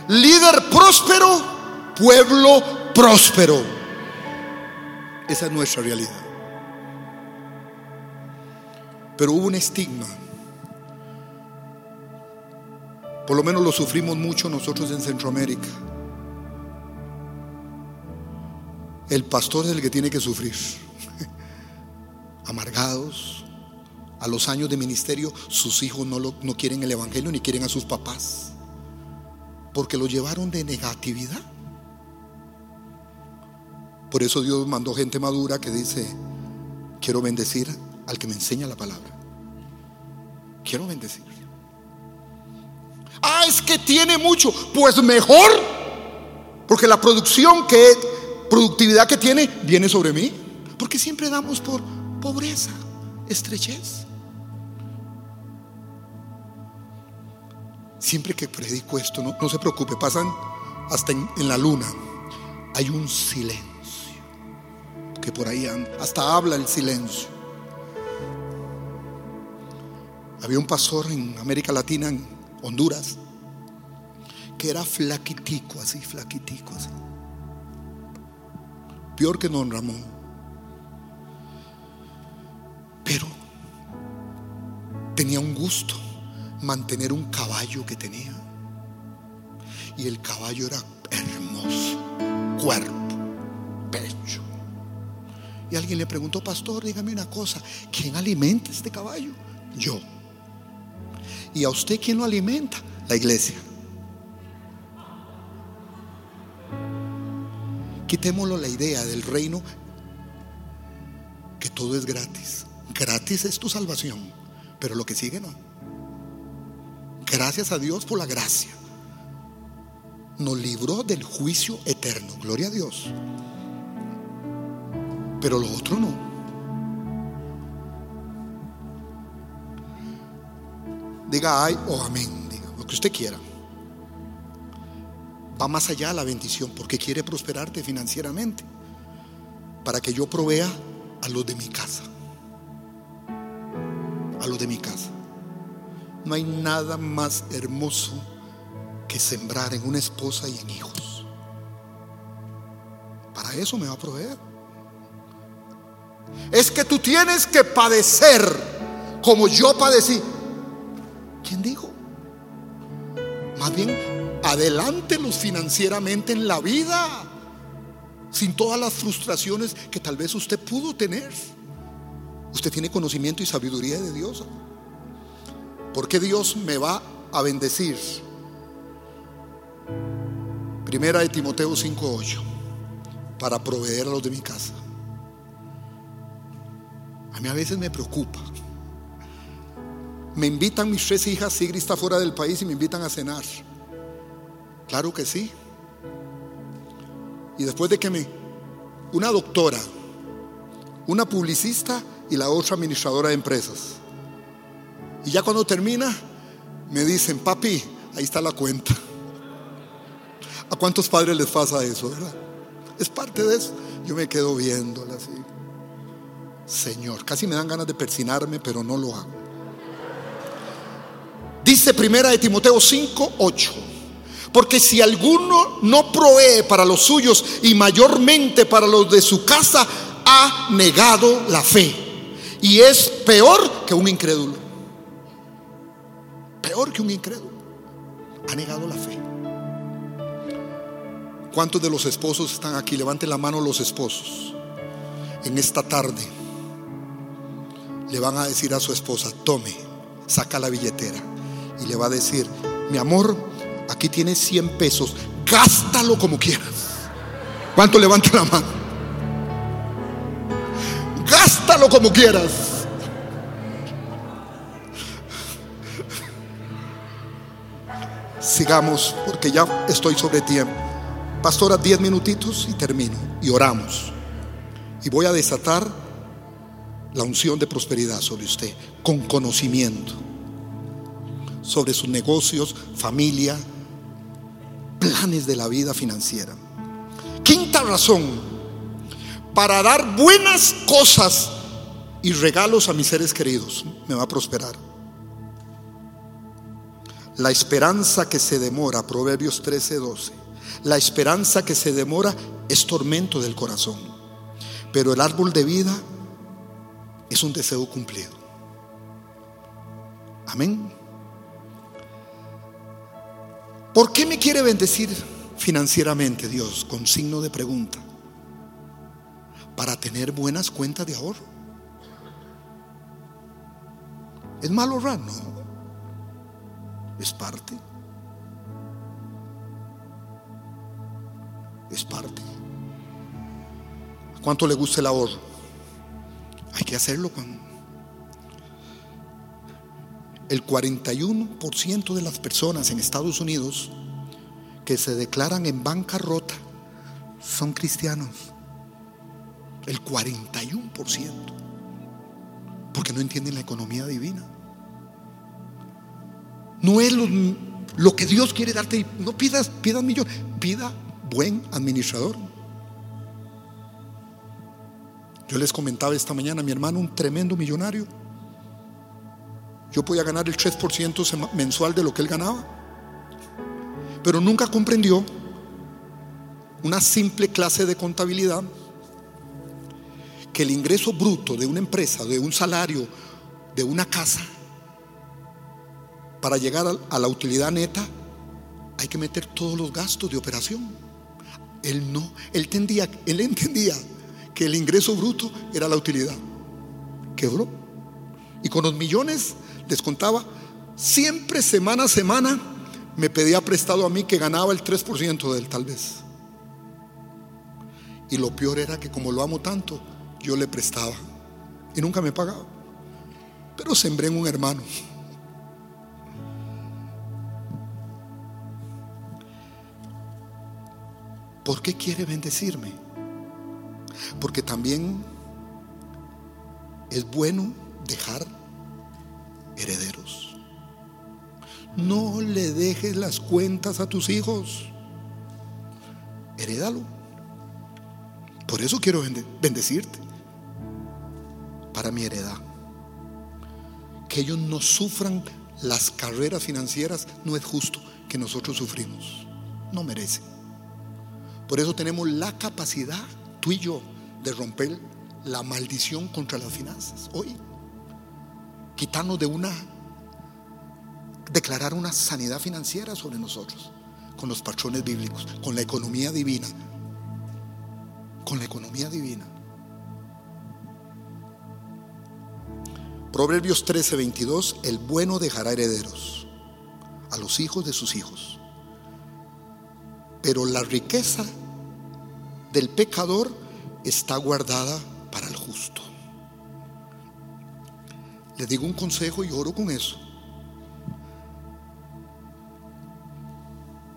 Líder próspero, pueblo próspero. Esa es nuestra realidad. Pero hubo un estigma Por lo menos lo sufrimos mucho nosotros en Centroamérica. El pastor es el que tiene que sufrir. Amargados, a los años de ministerio, sus hijos no, no quieren el Evangelio ni quieren a sus papás. Porque lo llevaron de negatividad. Por eso Dios mandó gente madura que dice, quiero bendecir al que me enseña la palabra. Quiero bendecir. Ah, es que tiene mucho. Pues mejor. Porque la producción que, productividad que tiene, viene sobre mí. Porque siempre damos por pobreza, estrechez. Siempre que predico esto, no, se preocupe, pasan hasta en la luna. Hay un silencio. Que por ahí hasta habla el silencio. Había un pastor en América Latina, en Honduras, que era flaquitico, así, flaquitico, así. Peor que don Ramón. Pero tenía un gusto mantener un caballo que tenía. Y el caballo era hermoso, cuerpo, pecho. Y alguien le preguntó, pastor, dígame una cosa, ¿quién alimenta este caballo? Yo. ¿Y a usted quién lo alimenta? La iglesia. Quitémoslo la idea del reino que todo es gratis. Gratis es tu salvación, pero lo que sigue no. Gracias a Dios por la gracia. Nos libró del juicio eterno. Gloria a Dios. Pero lo otro no. Diga ay o amén, diga lo que usted quiera. Va más allá la bendición porque quiere prosperarte financieramente para que yo provea a los de mi casa. A los de mi casa. No hay nada más hermoso que sembrar en una esposa y en hijos. Para eso me va a proveer. Es que tú tienes que padecer como yo padecí. ¿Quién dijo? Más bien, adelántelos financieramente en la vida, sin todas las frustraciones que tal vez usted pudo tener. Usted tiene conocimiento y sabiduría de Dios. Porque Dios me va a bendecir? Primera de Timoteo 5:8 para proveer a los de mi casa. A mí a veces me preocupa me invitan mis tres hijas, Sigrid está fuera del país y me invitan a cenar. Claro que sí. Y después de que me, una doctora, una publicista y la otra administradora de empresas. Y ya cuando termina, me dicen, papi, ahí está la cuenta. ¿A cuántos padres les pasa eso, verdad? Es parte de eso. Yo me quedo viéndola así. Señor, casi me dan ganas de persinarme, pero no lo hago. Dice primera de Timoteo 5, 8. Porque si alguno no provee para los suyos y mayormente para los de su casa, ha negado la fe. Y es peor que un incrédulo. Peor que un incrédulo. Ha negado la fe. ¿Cuántos de los esposos están aquí? Levanten la mano los esposos. En esta tarde le van a decir a su esposa, tome, saca la billetera y le va a decir, mi amor, aquí tienes 100 pesos, gástalo como quieras. ¿Cuánto levanta la mano? Gástalo como quieras. Sigamos porque ya estoy sobre tiempo. Pastora, 10 minutitos y termino. Y oramos. Y voy a desatar la unción de prosperidad sobre usted con conocimiento sobre sus negocios, familia, planes de la vida financiera. Quinta razón, para dar buenas cosas y regalos a mis seres queridos, me va a prosperar. La esperanza que se demora, Proverbios 13, 12. La esperanza que se demora es tormento del corazón, pero el árbol de vida es un deseo cumplido. Amén. ¿Por qué me quiere bendecir financieramente Dios? Con signo de pregunta. Para tener buenas cuentas de ahorro. ¿Es malo ahorrar? No. Es parte. Es parte. ¿Cuánto le gusta el ahorro? Hay que hacerlo con el 41% de las personas en Estados Unidos que se declaran en bancarrota son cristianos. El 41%. Porque no entienden la economía divina. No es lo, que Dios quiere darte. No pidas, pidas millón. Pida buen administrador. Yo les comentaba esta mañana a mi hermano, un tremendo millonario yo podía ganar el 3% mensual de lo que él ganaba. Pero nunca comprendió una simple clase de contabilidad que el ingreso bruto de una empresa, de un salario, de una casa, para llegar a la utilidad neta, hay que meter todos los gastos de operación. Él no, él entendía, él entendía que el ingreso bruto era la utilidad. Quebró. Y con los millones les contaba, siempre semana a semana me pedía prestado a mí que ganaba el 3% de él tal vez. Y lo peor era que como lo amo tanto, yo le prestaba y nunca me pagaba. Pero sembré en un hermano. ¿Por qué quiere bendecirme? Porque también es bueno dejar herederos. No le dejes las cuentas a tus hijos. Herédalo. Por eso quiero bendecirte. Para mi heredad. Que ellos no sufran las carreras financieras no es justo que nosotros sufrimos. No merece. Por eso tenemos la capacidad, tú y yo, de romper la maldición contra las finanzas. Hoy quitarnos de una, declarar una sanidad financiera sobre nosotros, con los patrones bíblicos, con la economía divina, con la economía divina. Proverbios 13, 22, el bueno dejará herederos a los hijos de sus hijos. Pero la riqueza del pecador está guardada para el justo. Le digo un consejo y oro con eso.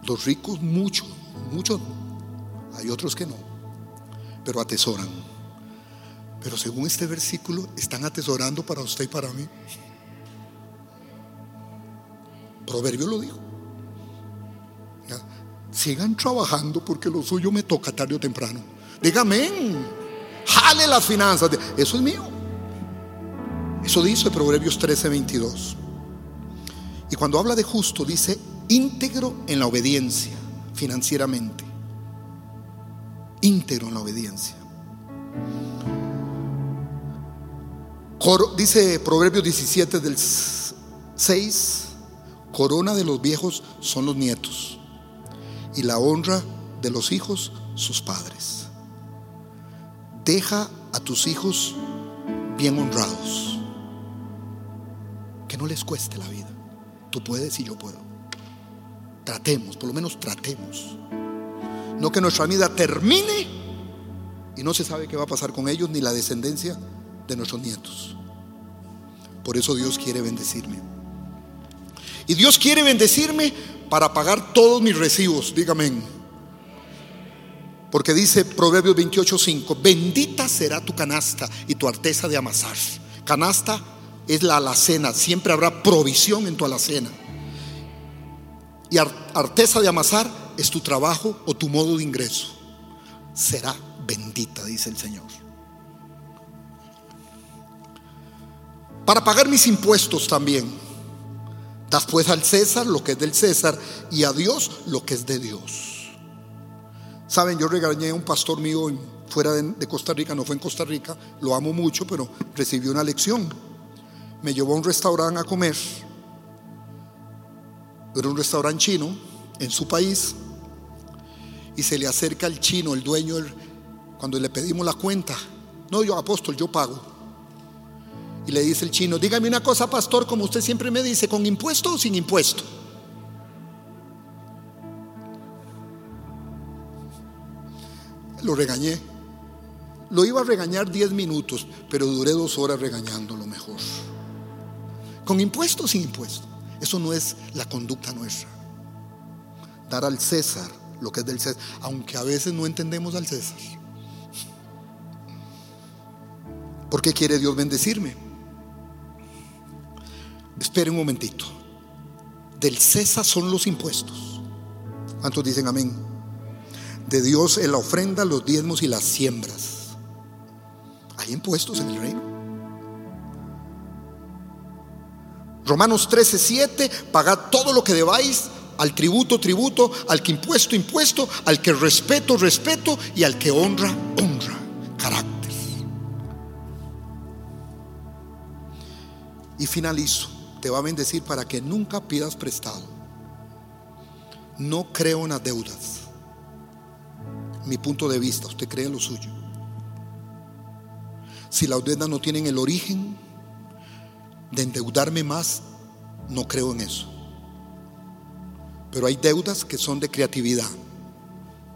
Los ricos mucho, muchos, hay otros que no, pero atesoran. Pero según este versículo, están atesorando para usted y para mí. Proverbio lo dijo. Sigan trabajando porque lo suyo me toca tarde o temprano. Dígame, jale las finanzas. Eso es mío. Eso dice Proverbios 13, 22. Y cuando habla de justo, dice íntegro en la obediencia financieramente. Íntegro en la obediencia. dice Proverbios 17 del 6, corona de los viejos son los nietos y la honra de los hijos sus padres. Deja a tus hijos bien honrados que no les cueste la vida. Tú puedes y yo puedo. Tratemos, por lo menos tratemos. No que nuestra vida termine y no se sabe qué va a pasar con ellos ni la descendencia de nuestros nietos. Por eso Dios quiere bendecirme. Y Dios quiere bendecirme para pagar todos mis recibos, dígame. Porque dice Proverbios 28:5, bendita será tu canasta y tu arteza de amasar. Canasta es la alacena, siempre habrá provisión en tu alacena. Y arteza de amasar es tu trabajo o tu modo de ingreso. Será bendita, dice el Señor. Para pagar mis impuestos también. Das pues al César lo que es del César y a Dios lo que es de Dios. Saben, yo regañé a un pastor mío fuera de Costa Rica, no fue en Costa Rica, lo amo mucho, pero recibió una lección me llevó a un restaurante a comer. Era un restaurante chino en su país y se le acerca el chino, el dueño, cuando le pedimos la cuenta. No, yo apóstol, yo pago. Y le dice el chino, dígame una cosa, pastor, como usted siempre me dice, ¿con impuesto o sin impuesto? Lo regañé. Lo iba a regañar 10 minutos, pero duré dos horas regañándolo mejor. ¿Con impuesto o sin impuesto? Eso no es la conducta nuestra. Dar al César lo que es del César, aunque a veces no entendemos al César. ¿Por qué quiere Dios bendecirme? Espere un momentito. Del César son los impuestos. ¿Cuántos dicen amén? De Dios es la ofrenda, los diezmos y las siembras. Hay impuestos en el reino. Romanos 13, 7, pagad todo lo que debáis, al tributo, tributo, al que impuesto, impuesto, al que respeto, respeto y al que honra, honra, carácter. Y finalizo, te va a bendecir para que nunca pidas prestado. No creo en las deudas. Mi punto de vista, usted cree en lo suyo. Si las deudas no tienen el origen de endeudarme más, no creo en eso. Pero hay deudas que son de creatividad.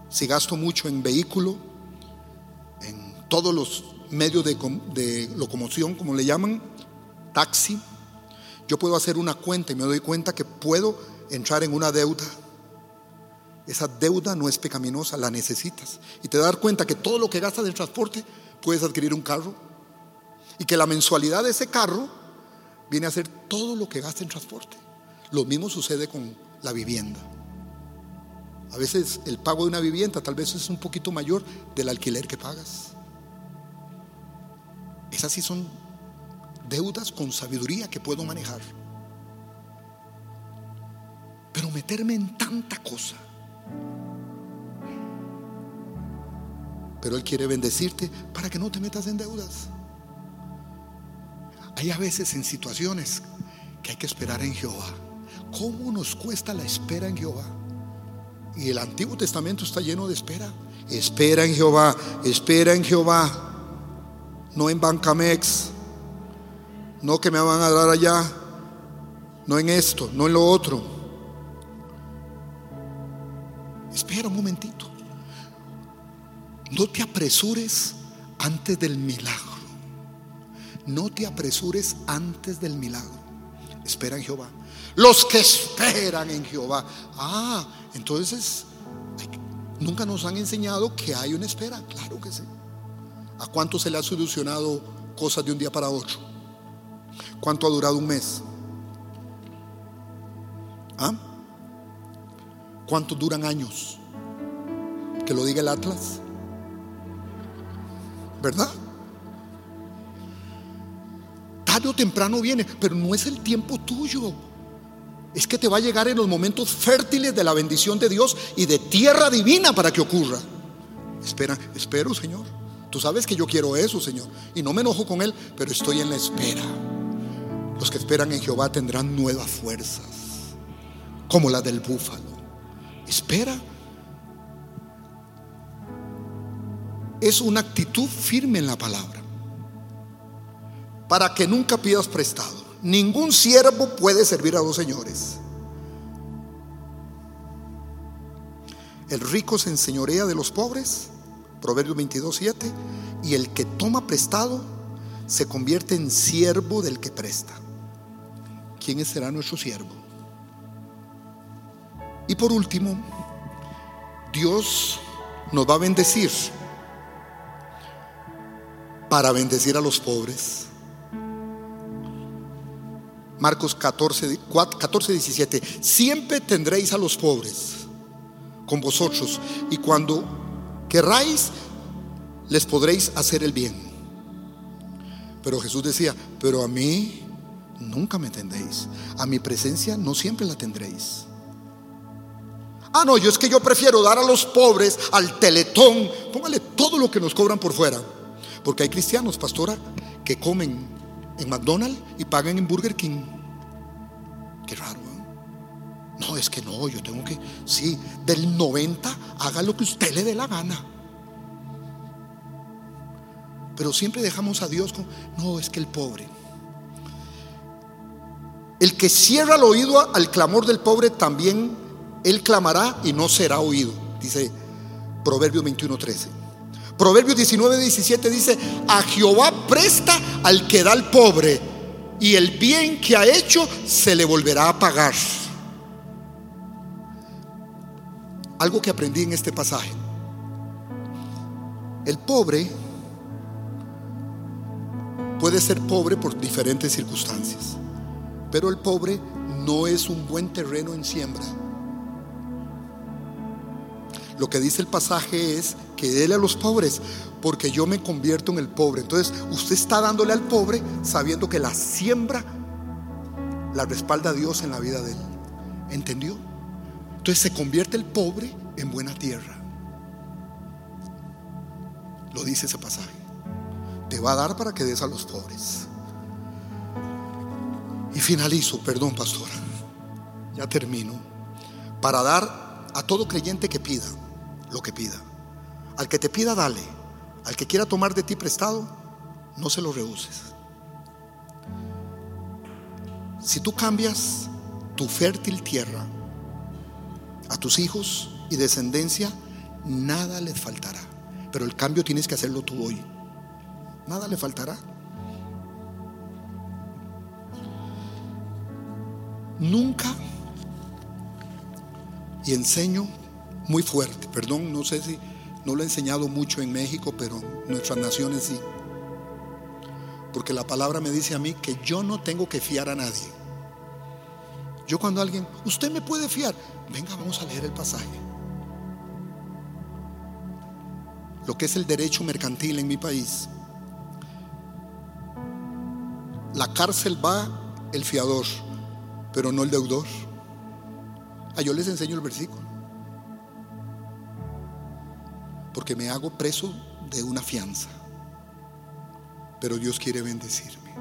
Si gasto mucho en vehículo, en todos los medios de, de locomoción, como le llaman, taxi, yo puedo hacer una cuenta y me doy cuenta que puedo entrar en una deuda. Esa deuda no es pecaminosa, la necesitas. Y te das cuenta que todo lo que gastas en transporte puedes adquirir un carro. Y que la mensualidad de ese carro viene a ser todo lo que gasta en transporte. Lo mismo sucede con la vivienda. A veces el pago de una vivienda tal vez es un poquito mayor del alquiler que pagas. Esas sí son deudas con sabiduría que puedo manejar. Pero meterme en tanta cosa. Pero Él quiere bendecirte para que no te metas en deudas. Hay a veces en situaciones que hay que esperar en Jehová. ¿Cómo nos cuesta la espera en Jehová? Y el Antiguo Testamento está lleno de espera. Espera en Jehová, espera en Jehová. No en Bancamex, no que me van a dar allá, no en esto, no en lo otro. Espera un momentito. No te apresures antes del milagro. No te apresures antes del milagro. Espera en Jehová. Los que esperan en Jehová. Ah, entonces nunca nos han enseñado que hay una espera. Claro que sí. ¿A cuánto se le ha solucionado cosas de un día para otro? ¿Cuánto ha durado un mes? ¿Ah? ¿Cuánto duran años? Que lo diga el Atlas. ¿Verdad? Tarde o temprano viene, pero no es el tiempo tuyo. Es que te va a llegar en los momentos fértiles de la bendición de Dios y de tierra divina para que ocurra. Espera, espero, Señor. Tú sabes que yo quiero eso, Señor. Y no me enojo con Él, pero estoy en la espera. Los que esperan en Jehová tendrán nuevas fuerzas, como la del búfalo. Espera. Es una actitud firme en la palabra. Para que nunca pidas prestado. Ningún siervo puede servir a dos señores. El rico se enseñorea de los pobres, Proverbios 22, 7, y el que toma prestado se convierte en siervo del que presta. ¿Quién será nuestro siervo? Y por último, Dios nos va a bendecir para bendecir a los pobres. Marcos 14, 14, 17. Siempre tendréis a los pobres con vosotros y cuando querráis les podréis hacer el bien. Pero Jesús decía, pero a mí nunca me tendréis. A mi presencia no siempre la tendréis. Ah, no, yo es que yo prefiero dar a los pobres, al teletón, póngale todo lo que nos cobran por fuera. Porque hay cristianos, pastora, que comen en McDonald's y pagan en Burger King. Qué raro. ¿eh? No, es que no, yo tengo que, sí, del 90 haga lo que usted le dé la gana. Pero siempre dejamos a Dios con, no, es que el pobre. El que cierra el oído al clamor del pobre también él clamará y no será oído, dice Proverbios 21:13. Proverbios 19:17 dice, a Jehová presta al que da al pobre y el bien que ha hecho se le volverá a pagar. Algo que aprendí en este pasaje. El pobre puede ser pobre por diferentes circunstancias, pero el pobre no es un buen terreno en siembra. Lo que dice el pasaje es que déle a los pobres, porque yo me convierto en el pobre. Entonces, usted está dándole al pobre sabiendo que la siembra la respalda Dios en la vida de él. ¿Entendió? Entonces se convierte el pobre en buena tierra. Lo dice ese pasaje. Te va a dar para que des a los pobres. Y finalizo, perdón, pastora. Ya termino. Para dar a todo creyente que pida lo que pida. Al que te pida, dale. Al que quiera tomar de ti prestado, no se lo rehuses. Si tú cambias tu fértil tierra a tus hijos y descendencia, nada les faltará. Pero el cambio tienes que hacerlo tú hoy. Nada le faltará. Nunca, y enseño muy fuerte. Perdón, no sé si no lo he enseñado mucho en México, pero nuestras naciones sí. Porque la palabra me dice a mí que yo no tengo que fiar a nadie. Yo cuando alguien, usted me puede fiar, venga, vamos a leer el pasaje. Lo que es el derecho mercantil en mi país. La cárcel va el fiador, pero no el deudor. Ah, yo les enseño el versículo porque me hago preso de una fianza. Pero Dios quiere bendecirme.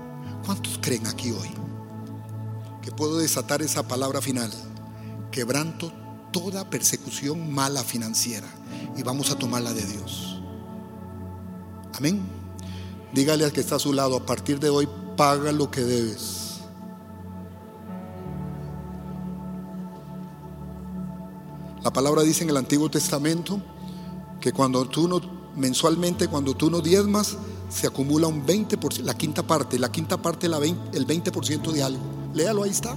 ¿Cuántos creen aquí hoy que puedo desatar esa palabra final? Quebranto toda persecución mala financiera y vamos a tomarla de Dios. Amén. Dígale al que está a su lado, a partir de hoy paga lo que debes. La palabra dice en el Antiguo Testamento que cuando tú no, mensualmente, cuando tú no diezmas, se acumula un 20%, la quinta parte, la quinta parte, la el 20% de algo. Léalo, ahí está.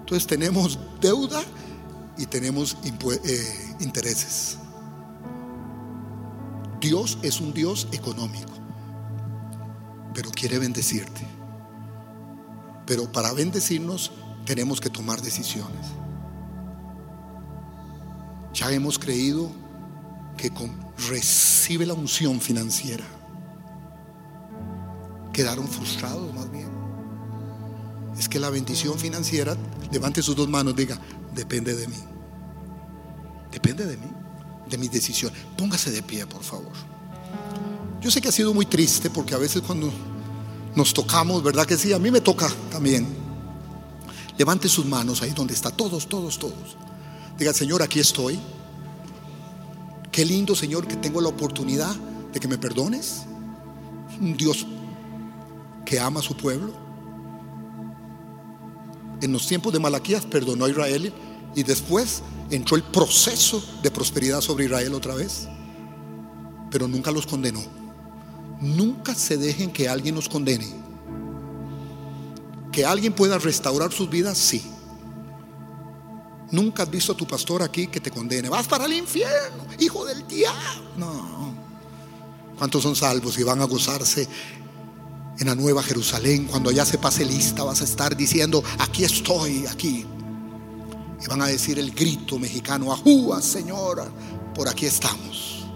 Entonces tenemos deuda y tenemos eh, intereses. Dios es un Dios económico, pero quiere bendecirte. Pero para bendecirnos tenemos que tomar decisiones. Ya hemos creído que con, recibe la unción financiera. Quedaron frustrados más bien. Es que la bendición financiera, levante sus dos manos, diga, depende de mí. Depende de mí, de mi decisión. Póngase de pie, por favor. Yo sé que ha sido muy triste porque a veces cuando nos tocamos, ¿verdad que sí? A mí me toca también. Levante sus manos ahí donde está, todos, todos, todos. Diga, Señor, aquí estoy. Qué lindo, Señor, que tengo la oportunidad de que me perdones. Un Dios que ama a su pueblo. En los tiempos de Malaquías perdonó a Israel y después entró el proceso de prosperidad sobre Israel otra vez. Pero nunca los condenó. Nunca se dejen que alguien los condene. Que alguien pueda restaurar sus vidas, sí. Nunca has visto a tu pastor aquí que te condene. Vas para el infierno, hijo del diablo. No. ¿Cuántos son salvos y van a gozarse en la nueva Jerusalén? Cuando ya se pase lista, vas a estar diciendo, aquí estoy, aquí. Y van a decir el grito mexicano, ajúa, Señora, por aquí estamos.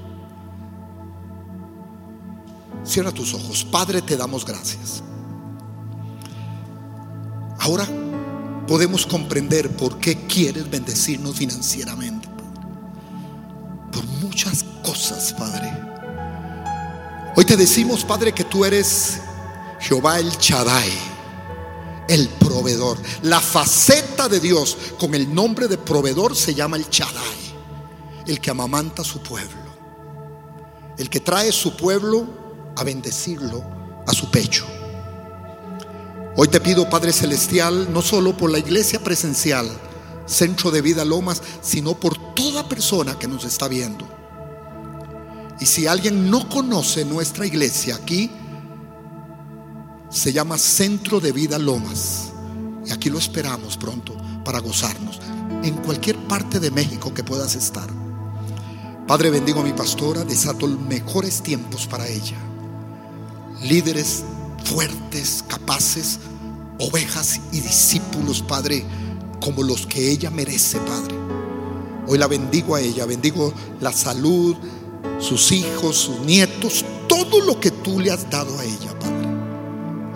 Cierra tus ojos. Padre, te damos gracias. Ahora podemos comprender por qué quieres bendecirnos financieramente. Por muchas cosas, Padre. Hoy te decimos, Padre, que tú eres Jehová el Chadai, el proveedor. La faceta de Dios con el nombre de proveedor se llama el Chadai, el que amamanta a su pueblo, el que trae su pueblo a bendecirlo a su pecho. Hoy te pido, Padre Celestial, no solo por la iglesia presencial, Centro de Vida Lomas, sino por toda persona que nos está viendo. Y si alguien no conoce nuestra iglesia aquí, se llama Centro de Vida Lomas. Y aquí lo esperamos pronto para gozarnos. En cualquier parte de México que puedas estar. Padre, bendigo a mi pastora, desato mejores tiempos para ella. Líderes fuertes, capaces, ovejas y discípulos, Padre, como los que ella merece, Padre. Hoy la bendigo a ella, bendigo la salud, sus hijos, sus nietos, todo lo que tú le has dado a ella, Padre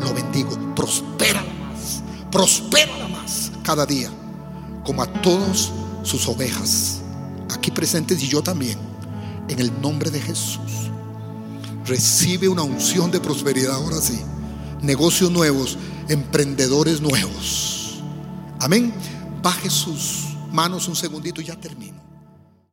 lo bendigo. Prospera más, prospera más cada día, como a todos sus ovejas, aquí presentes y yo también, en el nombre de Jesús. Recibe una unción de prosperidad ahora sí. Negocios nuevos, emprendedores nuevos. Amén. Baje sus manos un segundito y ya termino.